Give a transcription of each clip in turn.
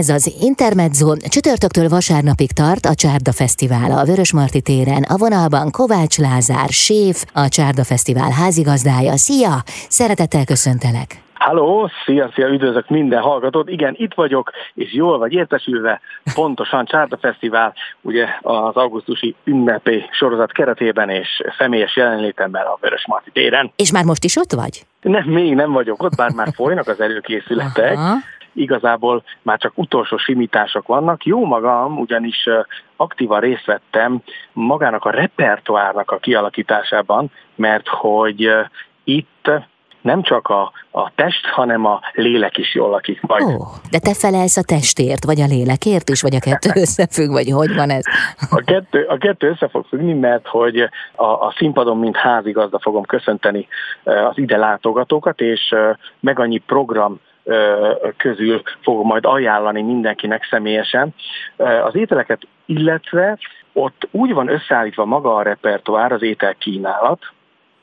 Ez az Intermezzo csütörtöktől vasárnapig tart a Csárda Fesztivál a Vörösmarty téren. A vonalban Kovács Lázár, séf, a Csárda Fesztivál házigazdája. Szia! Szeretettel köszöntelek! Halló, szia, szia, üdvözlök minden hallgatót. Igen, itt vagyok, és jól vagy értesülve, pontosan Csárda Fesztivál, ugye az augusztusi ünnepi sorozat keretében és személyes jelenlétemben a Vörösmarty téren. És már most is ott vagy? Nem, még nem vagyok ott, bár már folynak az előkészületek. Aha igazából már csak utolsó simítások vannak. Jó magam, ugyanis aktívan részt vettem magának a repertoárnak a kialakításában, mert hogy itt nem csak a, a test, hanem a lélek is jól lakik majd. Ó, de te felelsz a testért, vagy a lélekért is, vagy a kettő összefügg, vagy hogy van ez? A kettő, a kettő össze fog függni, mert hogy a, a színpadon, mint házigazda fogom köszönteni az ide látogatókat, és meg annyi program közül fogom majd ajánlani mindenkinek személyesen. Az ételeket illetve ott úgy van összeállítva maga a repertoár, az ételkínálat,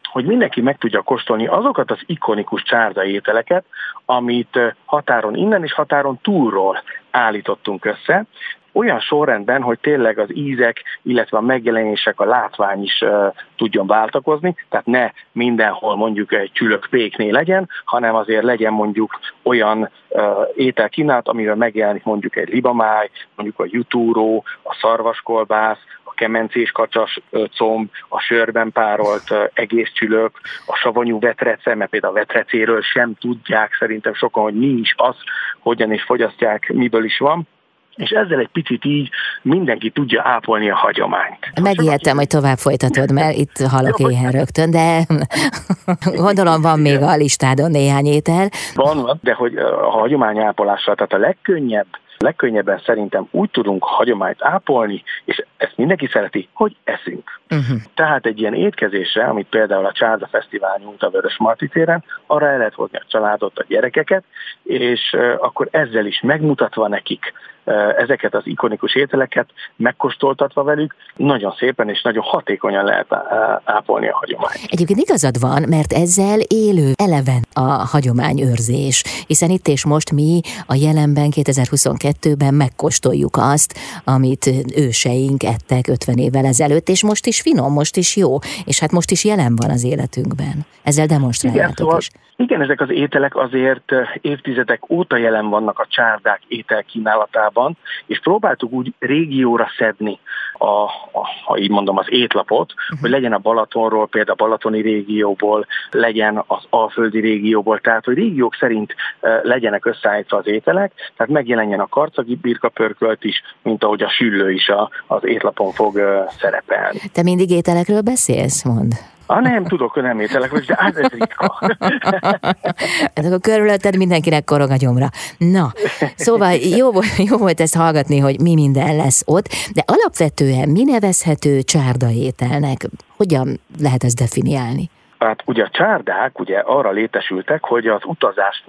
hogy mindenki meg tudja kóstolni azokat az ikonikus csárda ételeket, amit határon innen és határon túlról állítottunk össze, olyan sorrendben, hogy tényleg az ízek, illetve a megjelenések, a látvány is uh, tudjon váltakozni, tehát ne mindenhol mondjuk egy csülök péknél legyen, hanem azért legyen mondjuk olyan uh, ételkínálat, amivel megjelenik mondjuk egy libamáj, mondjuk a jutúró, a szarvaskolbász, a kemencés kacsas comb, a sörben párolt egész csülök, a savanyú vetrece, mert például a vetrecéről sem tudják szerintem sokan, hogy mi is az, hogyan is fogyasztják, miből is van és ezzel egy picit így mindenki tudja ápolni a hagyományt. Megijedtem, hogy tovább folytatod, mert itt halok éhen rögtön, de gondolom van még a listádon néhány étel. Van, van, de hogy a hagyományápolással, tehát a legkönnyebb legkönnyebben szerintem úgy tudunk hagyományt ápolni, és ezt mindenki szereti, hogy eszünk. Uh-huh. Tehát egy ilyen étkezésre, amit például a Csárda Fesztivál nyújt a Vörös Marti téren, arra el lehet hozni a családot, a gyerekeket, és akkor ezzel is megmutatva nekik ezeket az ikonikus ételeket, megkóstoltatva velük, nagyon szépen és nagyon hatékonyan lehet ápolni a hagyományt. Egyébként igazad van, mert ezzel élő, eleven a hagyományőrzés, hiszen itt és most mi a jelenben 2022-ben megkóstoljuk azt, amit őseink ettek 50 évvel ezelőtt, és most is finom, most is jó, és hát most is jelen van az életünkben. Ezzel demonstráljátok Igen, szóval is. Igen, ezek az ételek azért évtizedek óta jelen vannak a csárdák ételkínálatában, és próbáltuk úgy régióra szedni, a, a, ha így mondom, az étlapot, uh-huh. hogy legyen a Balatonról, például a balatoni régióból, legyen az alföldi régióból, tehát hogy régiók szerint legyenek összeállítva az ételek, tehát megjelenjen a karcagi birkapörkölt is, mint ahogy a süllő is a, az étlapon fog szerepelni. Te mindig ételekről beszélsz, mond? Ah, nem, tudok, hogy nem ételek, de hát ez ritka. Ezek a körülötted mindenkinek korog a gyomra. Na, szóval jó, jó volt ezt hallgatni, hogy mi minden lesz ott, de alapvetően mi nevezhető csárda ételnek? Hogyan lehet ezt definiálni? Hát ugye a csárdák ugye arra létesültek, hogy az utazás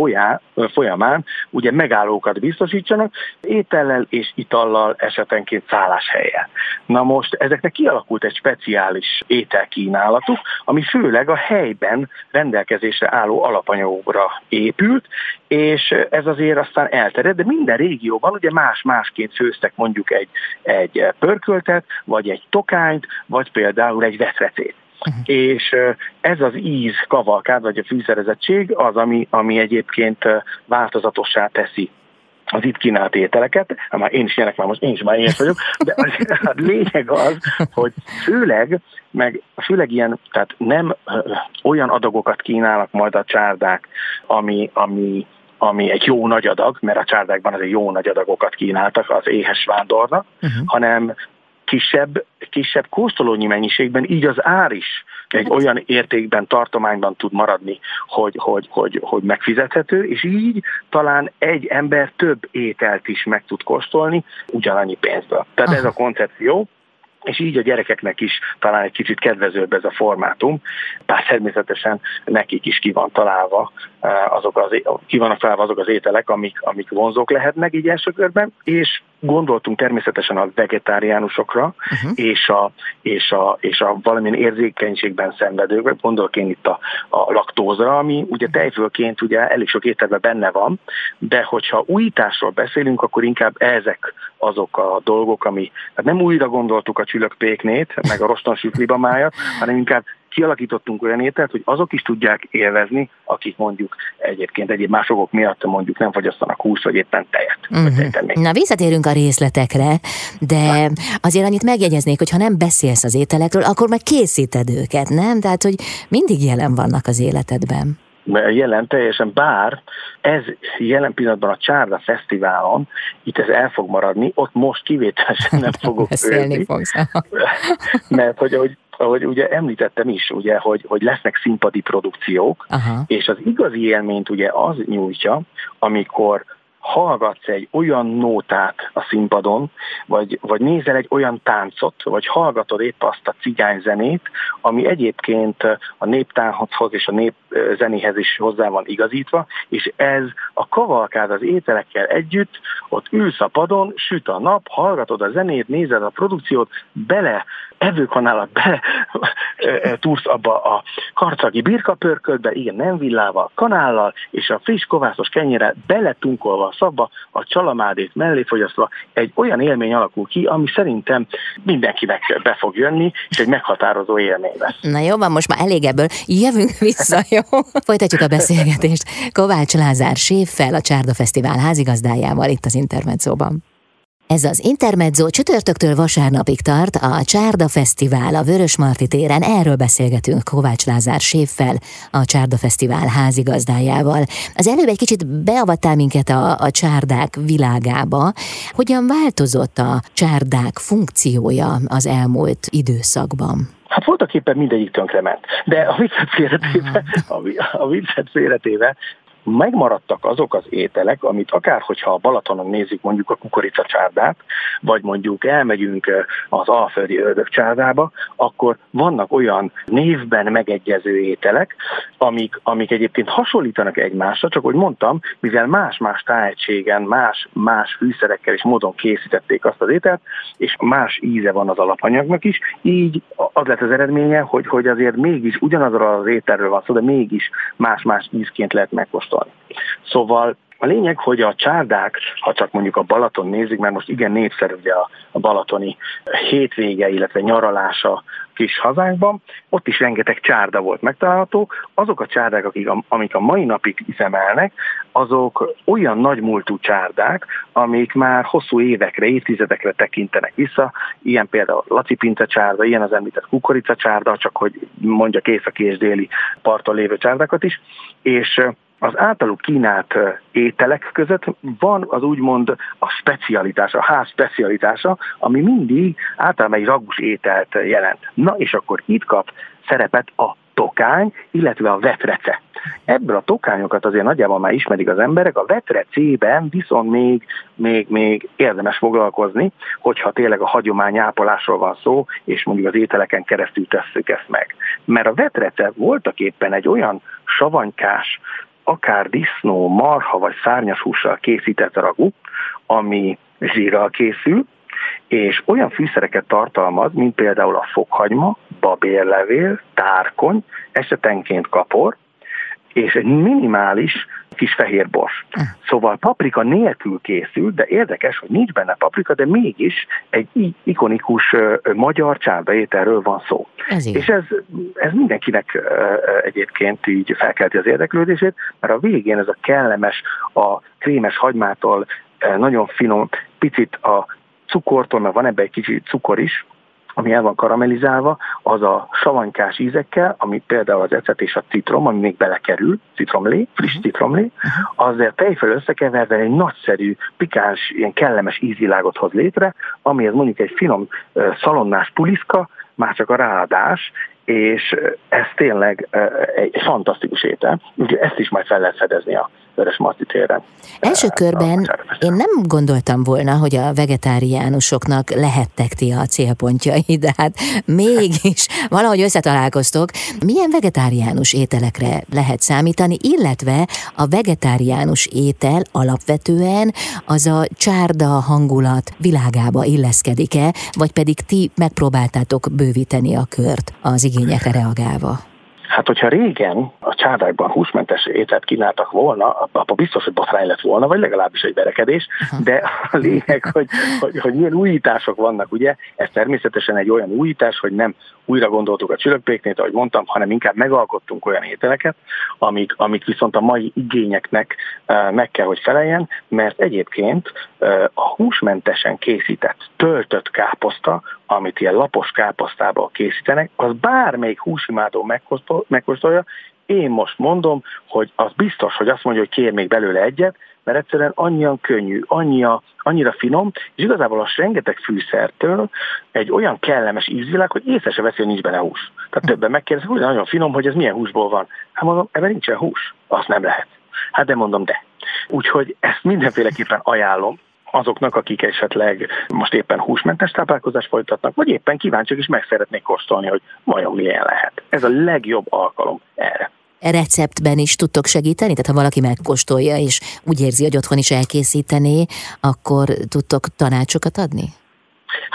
folyamán ugye megállókat biztosítsanak, étellel és itallal esetenként szálláshelyen. Na most ezeknek kialakult egy speciális ételkínálatuk, ami főleg a helyben rendelkezésre álló alapanyagokra épült, és ez azért aztán elterjedt, de minden régióban ugye más-másként főztek mondjuk egy, egy pörköltet, vagy egy tokányt, vagy például egy vetrecét. Uh-huh. És ez az íz kavalkád, vagy a fűszerezettség az, ami, ami egyébként változatossá teszi az itt kínált ételeket, hát már én is ilyenek már most, én is már éhes vagyok, de az, a lényeg az, hogy főleg, meg főleg ilyen, tehát nem olyan adagokat kínálnak majd a csárdák, ami, ami ami egy jó nagy adag, mert a csárdákban azért jó nagy adagokat kínáltak az éhes vándornak, uh-huh. hanem kisebb, kisebb kóstolónyi mennyiségben, így az ár is egy hát- olyan értékben, tartományban tud maradni, hogy, hogy, hogy, hogy megfizethető, és így talán egy ember több ételt is meg tud kóstolni ugyanannyi pénzből. Tehát ez a koncepció, és így a gyerekeknek is talán egy kicsit kedvezőbb ez a formátum, bár természetesen nekik is ki van találva eh, azok az, ki vannak találva azok az ételek, amik, amik vonzók lehetnek így első körben, és gondoltunk természetesen a vegetáriánusokra, uh-huh. és, a, és, a, és a valamilyen érzékenységben szenvedőkre, gondolok én itt a, a laktózra, ami ugye tejfölként ugye elég sok ételben benne van, de hogyha újításról beszélünk, akkor inkább ezek azok a dolgok, ami hát nem újra gondoltuk a csülökpéknét, meg a rostonsült libamájat, hanem inkább kialakítottunk olyan ételt, hogy azok is tudják élvezni, akik mondjuk egyébként egyéb másokok miatt mondjuk nem fogyasztanak húst, vagy éppen tejet. Uh-huh. Na visszatérünk a részletekre, de azért annyit megjegyeznék, hogy ha nem beszélsz az ételekről, akkor meg készíted őket, nem? Tehát, hogy mindig jelen vannak az életedben jelen teljesen, bár ez jelen pillanatban a Csárda Fesztiválon, itt ez el fog maradni, ott most kivételesen nem fogok Beszélni fogsz. Mert hogy ahogy ahogy ugye említettem is, ugye, hogy, hogy lesznek színpadi produkciók, Aha. és az igazi élményt ugye az nyújtja, amikor hallgatsz egy olyan nótát a színpadon, vagy, vagy nézel egy olyan táncot, vagy hallgatod épp azt a cigányzenét, ami egyébként a néptánchoz és a népzenéhez is hozzá van igazítva, és ez a kavalkád az ételekkel együtt, ott ülsz a padon, süt a nap, hallgatod a zenét, nézed a produkciót, bele evőkanálat be túrsz abba a karcagi birkapörköltbe, igen, nem villával, kanállal, és a friss kovászos kenyére beletunkolva a szabba, a csalamádét mellé fogyasztva, egy olyan élmény alakul ki, ami szerintem mindenkinek be fog jönni, és egy meghatározó élmény lesz. Na jó, van, most már elég ebből. Jövünk vissza, jó? Folytatjuk a beszélgetést Kovács Lázár séffel, a Csárda Fesztivál házigazdájával itt az Intermedzóban. Ez az Intermezzo csütörtöktől vasárnapig tart a Csárda Fesztivál a Vörös Marti téren. Erről beszélgetünk Kovács Lázár Séffel, a Csárda Fesztivál házigazdájával. Az előbb egy kicsit beavattál minket a, a csárdák világába. Hogyan változott a csárdák funkciója az elmúlt időszakban? Hát voltak éppen mindegyik tönkrement. De a viccet félretéve, a, a viccet félretéve, megmaradtak azok az ételek, amit akár, hogyha a Balatonon nézzük mondjuk a kukoricacsárdát, vagy mondjuk elmegyünk az alföldi ördögcsárdába, akkor vannak olyan névben megegyező ételek, amik, amik egyébként hasonlítanak egymásra, csak hogy mondtam, mivel más-más tájegységen, más, más fűszerekkel és módon készítették azt az ételt, és más íze van az alapanyagnak is, így az lett az eredménye, hogy, hogy azért mégis ugyanazról az ételről van szó, de mégis más-más ízként lehet megkóstolni Balaton. Szóval a lényeg, hogy a csárdák, ha csak mondjuk a Balaton nézzük, mert most igen népszerű ugye a, a balatoni hétvége, illetve nyaralása kis hazánkban, ott is rengeteg csárda volt megtalálható. Azok a csárdák, akik a, amik a mai napig üzemelnek, azok olyan nagymúltú csárdák, amik már hosszú évekre, évtizedekre tekintenek vissza, ilyen például Laci Pince csárda, ilyen az említett kukorica csárda, csak hogy mondjak északi és déli parton lévő csárdákat is, és az általuk kínált ételek között van az úgymond a specialitás, a ház specialitása, ami mindig általában egy ragus ételt jelent. Na és akkor itt kap szerepet a tokány, illetve a vetrece. Ebből a tokányokat azért nagyjából már ismerik az emberek, a vetrecében viszont még, még, még érdemes foglalkozni, hogyha tényleg a hagyomány ápolásról van szó, és mondjuk az ételeken keresztül tesszük ezt meg. Mert a vetrece voltak éppen egy olyan savanykás, akár disznó, marha vagy szárnyas hússal készített ragu, ami zsírral készül, és olyan fűszereket tartalmaz, mint például a fokhagyma, babérlevél, tárkony, esetenként kapor, és egy minimális kis fehér bors. Hm. Szóval paprika nélkül készült, de érdekes, hogy nincs benne paprika, de mégis egy ikonikus magyar csárdaiételről van szó. Ez és ez, ez mindenkinek egyébként így felkelti az érdeklődését, mert a végén ez a kellemes, a krémes hagymától nagyon finom, picit a cukortól, mert van ebbe egy kicsit cukor is, ami el van karamellizálva, az a savanykás ízekkel, ami például az ecet és a citrom, ami még belekerül, citromlé, friss uh-huh. citromlé, uh-huh. azért tejföl összekeverve egy nagyszerű, pikáns, ilyen kellemes ízvilágot hoz létre, amihez mondjuk egy finom szalonnás puliszka, már csak a ráadás, és ez tényleg egy fantasztikus étel. Úgyhogy ezt is majd fel lehet fedezni a Veres Marti téren. Első körben én nem gondoltam volna, hogy a vegetáriánusoknak lehettek ti a célpontjai, de hát mégis valahogy összetalálkoztok. Milyen vegetáriánus ételekre lehet számítani, illetve a vegetáriánus étel alapvetően az a csárda hangulat világába illeszkedik-e, vagy pedig ti megpróbáltátok bővíteni a kört az igényekre reagálva? Hát, hogyha régen a csárdákban húsmentes ételt kínáltak volna, akkor biztos, hogy botrány lett volna, vagy legalábbis egy verekedés, de a lényeg, hogy, hogy, hogy milyen újítások vannak, ugye, ez természetesen egy olyan újítás, hogy nem újra gondoltuk a csülökpéknét, ahogy mondtam, hanem inkább megalkottunk olyan ételeket, amik, amik viszont a mai igényeknek meg kell, hogy feleljen, mert egyébként a húsmentesen készített töltött káposzta, amit ilyen lapos káposztából készítenek, az bármelyik húsimádó megkóstolja, én most mondom, hogy az biztos, hogy azt mondja, hogy kér még belőle egyet, mert egyszerűen annyian könnyű, annyira, annyira finom, és igazából a rengeteg fűszertől egy olyan kellemes ízvilág, hogy észre se veszi, hogy nincs benne hús. Tehát többen megkérdezik, hogy nagyon finom, hogy ez milyen húsból van. Hát mondom, ebben nincsen hús. Azt nem lehet. Hát de mondom, de. Úgyhogy ezt mindenféleképpen ajánlom, azoknak, akik esetleg most éppen húsmentes táplálkozást folytatnak, vagy éppen kíváncsiak is meg szeretnék kóstolni, hogy vajon milyen lehet. Ez a legjobb alkalom erre receptben is tudtok segíteni? Tehát ha valaki megkóstolja, és úgy érzi, hogy otthon is elkészítené, akkor tudtok tanácsokat adni?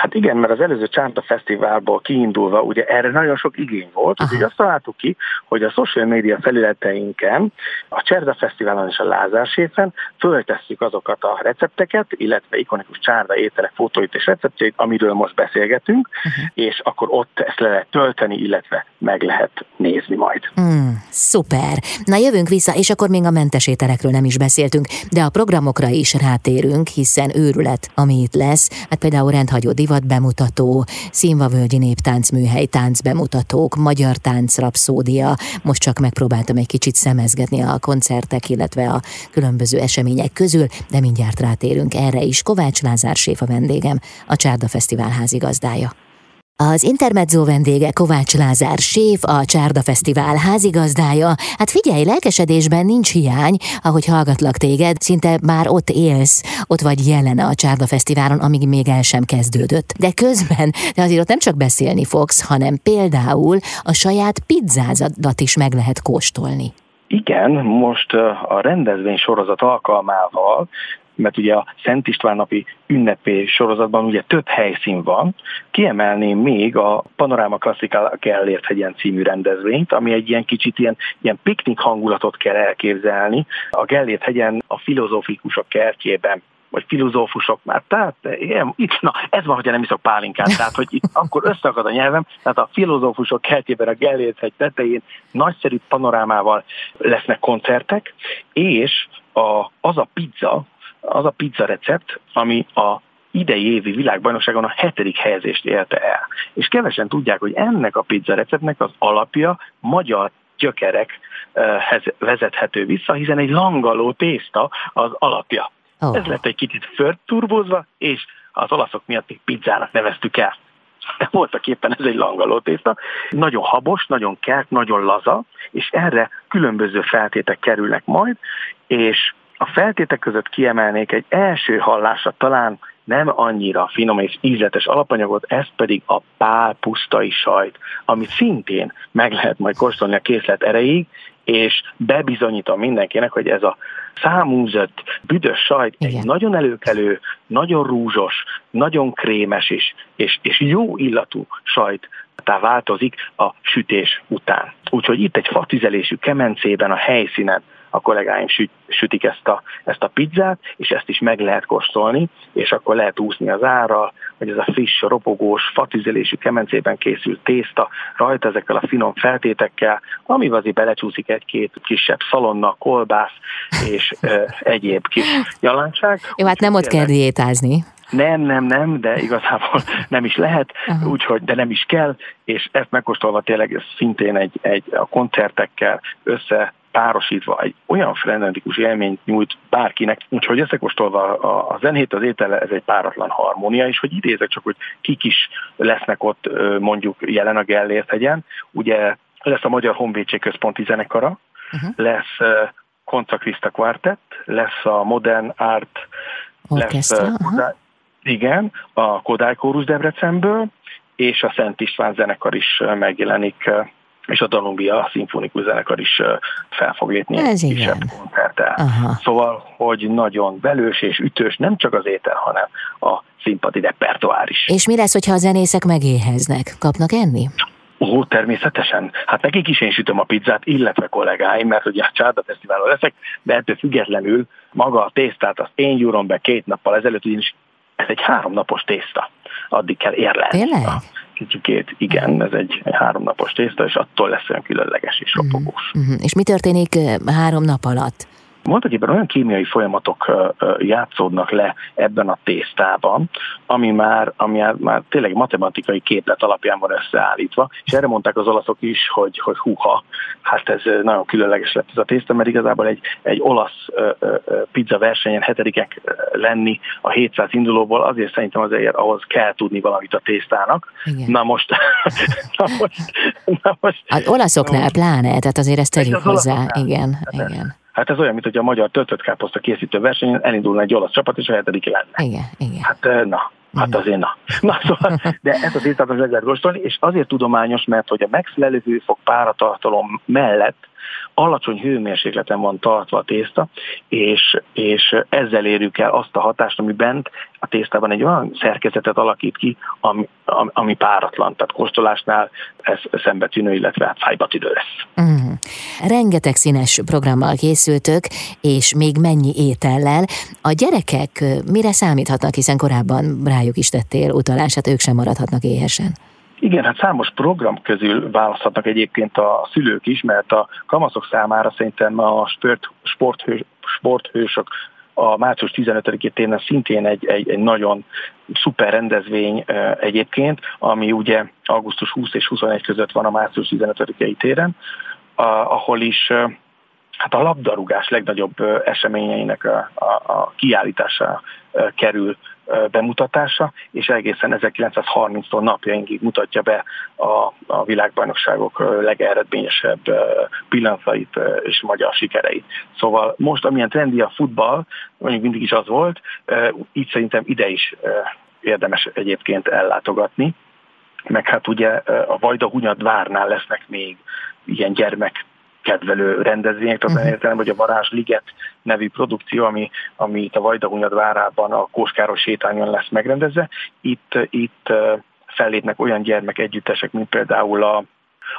Hát igen, mert az előző Csánta Fesztiválból kiindulva ugye erre nagyon sok igény volt, úgyhogy azt találtuk ki, hogy a social media felületeinken, a Cserda Fesztiválon és a Lázárséfen föltesszük azokat a recepteket, illetve ikonikus csárda ételek fotóit és receptjeit, amiről most beszélgetünk, uh-huh. és akkor ott ezt le lehet tölteni, illetve meg lehet nézni majd. Hmm, szuper! Na jövünk vissza, és akkor még a mentes ételekről nem is beszéltünk, de a programokra is rátérünk, hiszen őrület, ami itt lesz, hát például rendhagyó divat bemutató, Színvavölgyi Néptáncműhely táncbemutatók, Magyar Tánc Rapszódia. Most csak megpróbáltam egy kicsit szemezgetni a koncertek, illetve a különböző események közül, de mindjárt rátérünk erre is. Kovács Lázár Séf a vendégem, a Csárda Fesztivál házigazdája. Az Intermezzo vendége Kovács Lázár, séf, a Csárda Fesztivál házigazdája. Hát figyelj, lelkesedésben nincs hiány, ahogy hallgatlak téged, szinte már ott élsz, ott vagy jelen a Csárda Fesztiválon, amíg még el sem kezdődött. De közben, de azért ott nem csak beszélni fogsz, hanem például a saját pizzázadat is meg lehet kóstolni. Igen, most a rendezvény sorozat alkalmával mert ugye a Szent István napi ünnepé sorozatban ugye több helyszín van. Kiemelném még a Panoráma Klasszikál Gellért hegyen című rendezvényt, ami egy ilyen kicsit ilyen, ilyen piknik hangulatot kell elképzelni. A Gellért hegyen a filozófikusok kertjében vagy filozófusok már, tehát ilyen, itt, na, ez van, hogyha nem iszok pálinkát, tehát hogy itt akkor összeakad a nyelvem, tehát a filozófusok kertjében a Gellért hegy tetején nagyszerű panorámával lesznek koncertek, és a, az a pizza, az a pizza recept, ami a idei évi világbajnokságon a hetedik helyezést érte el. És kevesen tudják, hogy ennek a pizza receptnek az alapja magyar gyökerekhez vezethető vissza, hiszen egy langaló tészta az alapja. Oh. Ez lett egy kicsit förturbozva, és az olaszok miatt még pizzának neveztük el. De voltak éppen ez egy langaló tészta. Nagyon habos, nagyon kert, nagyon laza, és erre különböző feltétek kerülnek majd, és a feltétek között kiemelnék egy első hallásra talán nem annyira finom és ízletes alapanyagot, ez pedig a pál pusztai sajt, amit szintén meg lehet majd kóstolni a készlet erejéig, és bebizonyítom mindenkinek, hogy ez a számúzott büdös sajt Igen. egy nagyon előkelő, nagyon rúzsos, nagyon krémes is, és, és jó illatú sajt tehát változik a sütés után. Úgyhogy itt egy fatüzelésű kemencében a helyszínen a kollégáim süt, sütik ezt a, ezt a pizzát, és ezt is meg lehet kóstolni, és akkor lehet úszni az árral, hogy ez a friss, ropogós, fatüzelésű kemencében készült tészta, rajta ezekkel a finom feltétekkel, ami azért belecsúszik egy-két kisebb szalonna, kolbász és ö, egyéb kis jalántság. Jó, hát nem ott kell diétázni. Nem, nem, nem, de igazából nem is lehet, uh-huh. úgyhogy, de nem is kell, és ezt megkóstolva tényleg ez szintén egy, egy a koncertekkel össze párosítva egy olyan frenetikus élményt nyújt bárkinek, úgyhogy összekostolva a, a zenét, az étele, ez egy páratlan harmónia, és hogy idézek csak, hogy kik is lesznek ott mondjuk jelen a Gellért hegyen, ugye lesz a Magyar Honvédség Központi Zenekara, uh-huh. lesz Contra Krista Quartet, lesz a Modern Art, Orchestra, lesz, uh, igen, a Kodály Kórus Debrecenből, és a Szent István zenekar is megjelenik és a Danumbia szimfonikus zenekar is fel fog lépni Ez egy koncerttel. Szóval, hogy nagyon velős és ütős, nem csak az étel, hanem a színpadi repertoár is. És mi lesz, hogyha a zenészek megéheznek? Kapnak enni? Ó, természetesen. Hát nekik is én sütöm a pizzát, illetve kollégáim, mert ugye a Csárda Fesztiválon leszek, de ettől függetlenül maga a tésztát azt én gyúrom be két nappal ezelőtt, ugyanis ez egy háromnapos tészta. Addig kell érlelni. Tényleg? Kicsikét, igen, ez egy, egy háromnapos tészta, és attól lesz olyan különleges és ropogós. Mm-hmm. És mi történik három nap alatt? Mondhatjében olyan kémiai folyamatok játszódnak le ebben a tésztában, ami már, ami már tényleg matematikai képlet alapján van összeállítva, és erre mondták az olaszok is, hogy, hogy huha, hát ez nagyon különleges lett ez a tészta, mert igazából egy, egy olasz pizza versenyen hetedikek lenni a 700 indulóból, azért szerintem azért ahhoz kell tudni valamit a tésztának. Igen. Na most... na most, na most az olaszoknál most, pláne, tehát azért ezt tegyük hozzá. Igen, hát igen. Hát ez olyan, mint hogy a magyar töltött káposzta készítő versenyen elindulna egy olasz csapat, és a hetedik lenne. Igen, igen. Hát na, Hát azért na. na szóval, de ezt az ételt meg lehet és azért tudományos, mert hogy a megfelelő hőfok páratartalom mellett alacsony hőmérsékleten van tartva a tészta, és, és ezzel érjük el azt a hatást, ami bent a tésztában egy olyan szerkezetet alakít ki, ami, ami páratlan. Tehát kóstolásnál ez szembetűnő, illetve hát fájbatűnő lesz. Mm. Rengeteg színes programmal készültök, és még mennyi étellel. A gyerekek mire számíthatnak, hiszen korábban rájuk is tettél utalását, ők sem maradhatnak éhesen. Igen, hát számos program közül választhatnak egyébként a szülők is, mert a kamaszok számára szerintem a sport, sporthős, sporthősök a március 15-i téren szintén egy, egy, egy nagyon szuper rendezvény egyébként, ami ugye augusztus 20 és 21 között van a március 15-i téren, ahol is hát a labdarúgás legnagyobb eseményeinek a, a, a kiállítása kerül bemutatása, és egészen 1930-tól napjainkig mutatja be a, a világbajnokságok legeredményesebb pillanatait és magyar sikereit. Szóval most, amilyen trendi a futball, mondjuk mindig is az volt, így szerintem ide is érdemes egyébként ellátogatni, meg hát ugye a Vajda Hunyad várnál lesznek még ilyen gyermek kedvelő rendezvények, tehát uh-huh. értelem, hogy a Varázs Liget nevű produkció, ami, ami itt a Vajdahunyad várában a Kóskáros sétányon lesz megrendezve. Itt, itt fellépnek olyan gyermek együttesek, mint például a,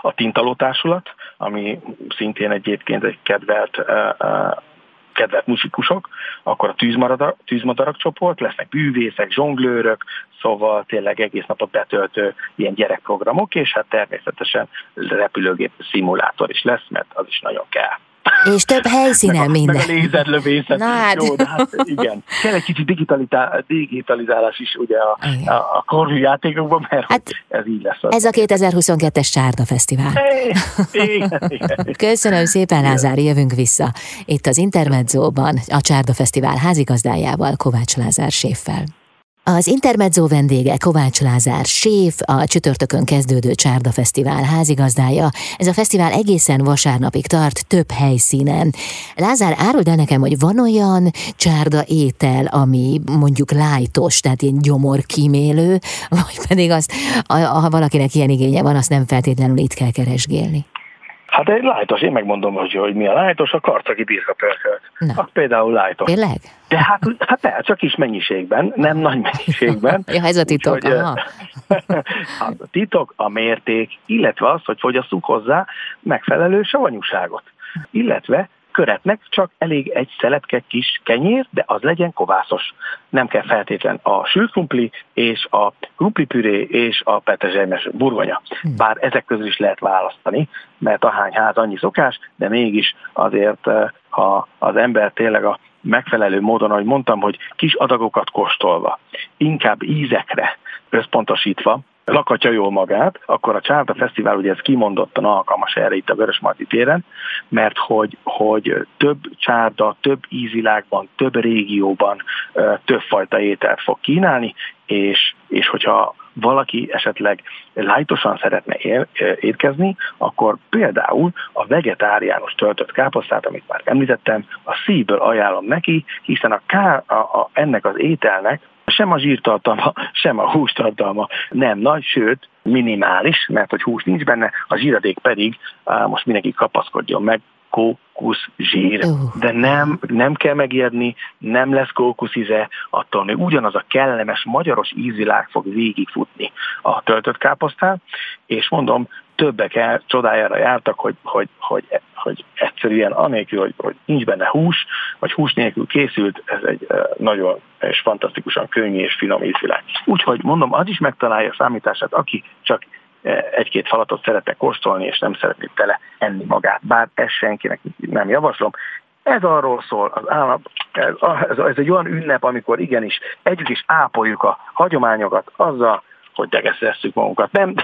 a Tintaló Társulat, ami szintén egyébként egy kedvelt kedvelt muzsikusok, akkor a tűzmadarak, csoport, lesznek bűvészek, zsonglőrök, szóval tényleg egész napot betöltő ilyen gyerekprogramok, és hát természetesen repülőgép szimulátor is lesz, mert az is nagyon kell. És több helyszínen minden. Meg a lézerlövészet. Na hát. Jó, de hát igen. Kell egy kicsit digitalizálás is ugye a, a, a korhű játékokban, mert hát ez így lesz. Ez a 2022-es Csárda Fesztivál. Igen, igen. Köszönöm szépen, Lázár, jövünk vissza. Itt az Intermedzóban a Csárda Fesztivál házigazdájával, Kovács Lázár séffel. Az Intermezzo vendége Kovács Lázár, séf, a csütörtökön kezdődő Csárda Fesztivál házigazdája. Ez a fesztivál egészen vasárnapig tart, több helyszínen. Lázár, áruld el nekem, hogy van olyan csárda étel, ami mondjuk lájtos, tehát ilyen gyomor kímélő, vagy pedig azt, ha valakinek ilyen igénye van, azt nem feltétlenül itt kell keresgélni. Hát egy lájtos, én megmondom, hogy, hogy mi a lájtos, a karcagi birkapörkölt. Az például lájtos. Tényleg? De hát, hát el, csak kis mennyiségben, nem nagy mennyiségben. ja, ez a titok. Úgy, a titok, a mérték, illetve az, hogy fogyasszuk hozzá megfelelő savanyúságot. Illetve köretnek csak elég egy szeletke kis kenyér, de az legyen kovászos. Nem kell feltétlen a sült krumpli és a krumplipüré és a petezselymes burgonya. Hmm. Bár ezek közül is lehet választani, mert ahány ház annyi szokás, de mégis azért, eh, ha az ember tényleg a megfelelő módon, ahogy mondtam, hogy kis adagokat kóstolva, inkább ízekre összpontosítva, lakatja jól magát, akkor a Csárda Fesztivál ugye ez kimondottan alkalmas erre itt a Vörösmarty téren, mert hogy, hogy több csárda, több ízilágban, több régióban többfajta ételt fog kínálni, és, és hogyha valaki esetleg lájtosan szeretne él, étkezni, akkor például a vegetáriánus töltött káposztát, amit már említettem, a szívből ajánlom neki, hiszen a, ká, a, a ennek az ételnek sem a zsírtartalma, sem a hústartalma nem nagy, sőt, minimális, mert hogy hús nincs benne, a zsíradék pedig, most mindenki kapaszkodjon meg, kókusz zsír. De nem, nem kell megijedni, nem lesz íze, attól még ugyanaz a kellemes magyaros ízvilág fog végigfutni a töltött káposztán, és mondom, többek el, csodájára jártak, hogy, hogy, hogy, hogy egyszerűen anélkül, hogy, hogy nincs benne hús, vagy hús nélkül készült, ez egy nagyon és fantasztikusan könnyű és finom ízvilág. Úgyhogy mondom, az is megtalálja a számítását, aki csak egy-két falatot szeretne kóstolni, és nem szeretné tele enni magát. Bár ezt senkinek nem javaslom. Ez arról szól, az állam, ez, ez, ez egy olyan ünnep, amikor igenis együtt is ápoljuk a hagyományokat azzal, hogy tegesztesszük magunkat. Nem,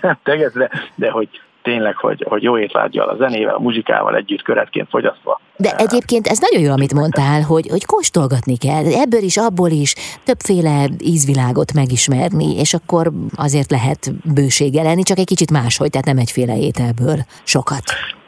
nem tegezve, de hogy tényleg, hogy, hogy jó étvágyjal, a zenével, a muzsikával együtt köretként fogyasztva. De egyébként ez nagyon jó, amit mondtál, hogy, hogy kóstolgatni kell, ebből is, abból is többféle ízvilágot megismerni, és akkor azért lehet bősége lenni, csak egy kicsit máshogy, tehát nem egyféle ételből sokat.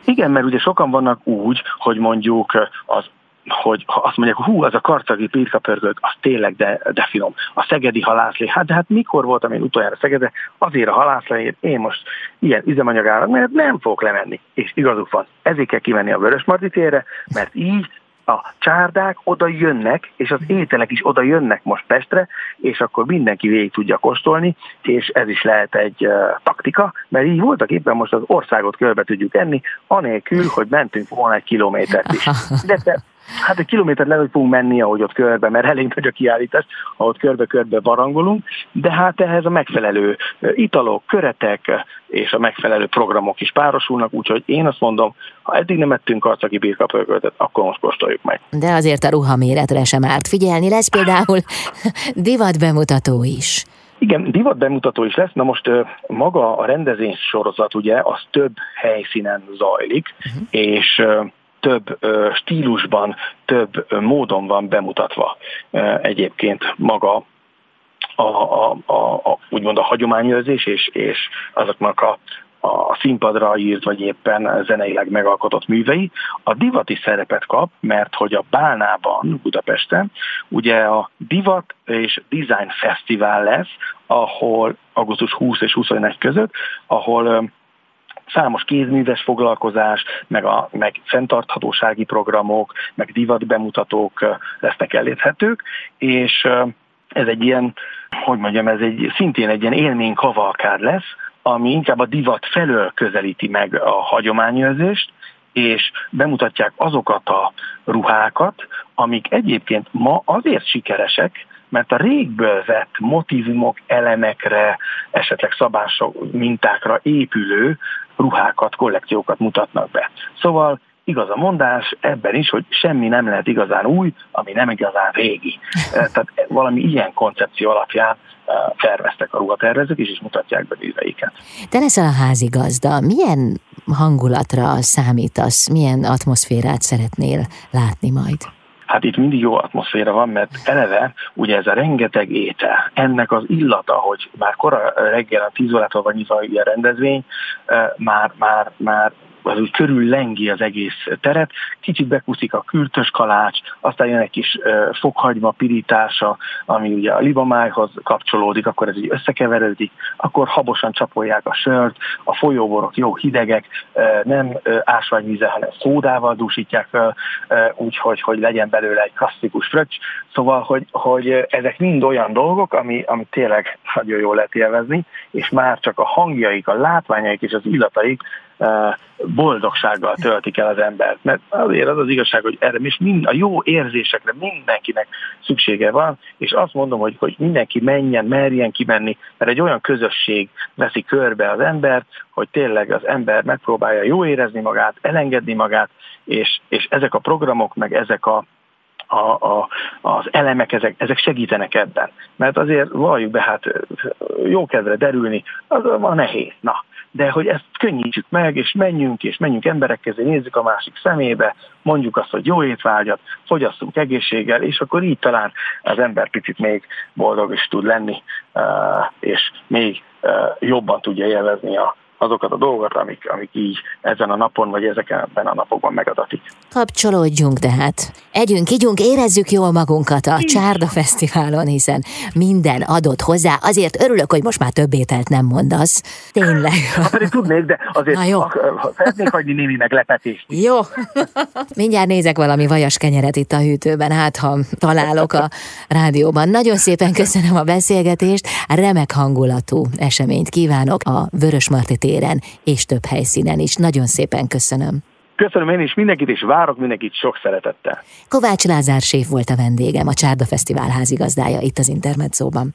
Igen, mert ugye sokan vannak úgy, hogy mondjuk az hogy ha azt mondják, hú, az a karcagi pirkapörgők, az tényleg de, de finom. A szegedi halászlé, hát de hát mikor voltam én utoljára Szegede, azért a halászlé, én most ilyen üzemanyagára, mert nem fogok lemenni. És igazuk van, ezért kell kimenni a Vörösmarty térre, mert így a csárdák oda jönnek, és az ételek is oda jönnek most Pestre, és akkor mindenki végig tudja kóstolni, és ez is lehet egy uh, taktika, mert így voltak éppen most az országot körbe tudjuk enni, anélkül, hogy mentünk volna egy kilométert is. De Hát egy kilométer hogy fogunk menni, ahogy ott körbe, mert elég nagy a kiállítás, ahogy körbe-körbe barangolunk, de hát ehhez a megfelelő italok, köretek és a megfelelő programok is párosulnak, úgyhogy én azt mondom, ha eddig nem ettünk karcaki birkapörköltet, akkor most kóstoljuk meg. De azért a ruhaméretre sem árt figyelni, lesz például divat bemutató is. Igen, divat bemutató is lesz. Na most maga a rendezés sorozat ugye, az több helyszínen zajlik, uh-huh. és több stílusban, több módon van bemutatva egyébként maga a, a, a, a, úgymond a hagyományőrzés és, és azoknak a, a színpadra írt, vagy éppen zeneileg megalkotott művei. A divat is szerepet kap, mert hogy a Bálnában, Budapesten, ugye a Divat és Design Fesztivál lesz, ahol augusztus 20 és 21 között, ahol számos kézműves foglalkozás, meg, a, meg fenntarthatósági programok, meg divat bemutatók lesznek elérhetők, és ez egy ilyen, hogy mondjam, ez egy szintén egy ilyen élmény kavalkád lesz, ami inkább a divat felől közelíti meg a hagyományőrzést, és bemutatják azokat a ruhákat, amik egyébként ma azért sikeresek, mert a régből vett motivumok, elemekre, esetleg szabások, mintákra épülő ruhákat, kollekciókat mutatnak be. Szóval igaz a mondás ebben is, hogy semmi nem lehet igazán új, ami nem igazán régi. Tehát valami ilyen koncepció alapján terveztek a ruhatervezők is, és mutatják be díjeiket. Te leszel a házigazda. Milyen hangulatra számítasz, milyen atmoszférát szeretnél látni majd? Hát itt mindig jó atmoszféra van, mert eleve ugye ez a rengeteg étel, ennek az illata, hogy már kora reggel a 10 órától van nyitva a rendezvény, már, már, már az úgy körül lengi az egész teret, kicsit bekuszik a kürtös kalács, aztán jön egy kis fokhagyma pirítása, ami ugye a libamájhoz kapcsolódik, akkor ez így összekeverődik, akkor habosan csapolják a sört, a folyóborok jó hidegek, nem ásványvíze, hanem szódával dúsítják fel, úgyhogy hogy legyen belőle egy klasszikus fröccs. Szóval, hogy, hogy ezek mind olyan dolgok, ami, ami tényleg nagyon jól lehet élvezni, és már csak a hangjaik, a látványaik és az illataik boldogsággal töltik el az embert. Mert azért az az igazság, hogy erre is mind, a jó érzésekre mindenkinek szüksége van, és azt mondom, hogy, hogy mindenki menjen, merjen kimenni, mert egy olyan közösség veszi körbe az embert, hogy tényleg az ember megpróbálja jó érezni magát, elengedni magát, és, és ezek a programok, meg ezek a a, a, az elemek, ezek, ezek segítenek ebben. Mert azért valljuk be, hát jó kedvre derülni, az van nehéz. Na, de hogy ezt könnyítsük meg, és menjünk, és menjünk emberek közé, nézzük a másik szemébe, mondjuk azt, hogy jó étvágyat, fogyasszunk egészséggel, és akkor így talán az ember picit még boldog is tud lenni, és még jobban tudja élvezni a azokat a dolgokat, amik, amik így ezen a napon, vagy ezeken a napokban megadatik. Kapcsolódjunk tehát. Együnk, ígyunk, érezzük jól magunkat a Csárda Fesztiválon, hiszen minden adott hozzá. Azért örülök, hogy most már több ételt nem mondasz. Tényleg. Ha pedig tudnék, de azért Na jó. szeretnék hagyni némi meglepetést. Jó. Mindjárt nézek valami vajas kenyeret itt a hűtőben, hát ha találok a rádióban. Nagyon szépen köszönöm a beszélgetést, remek hangulatú eseményt kívánok a Vörös Marti téren és több helyszínen is. Nagyon szépen köszönöm. Köszönöm én is mindenkit, és várok mindenkit sok szeretettel. Kovács Lázár Séf volt a vendégem, a Csárda Fesztivál házigazdája itt az Intermedzóban.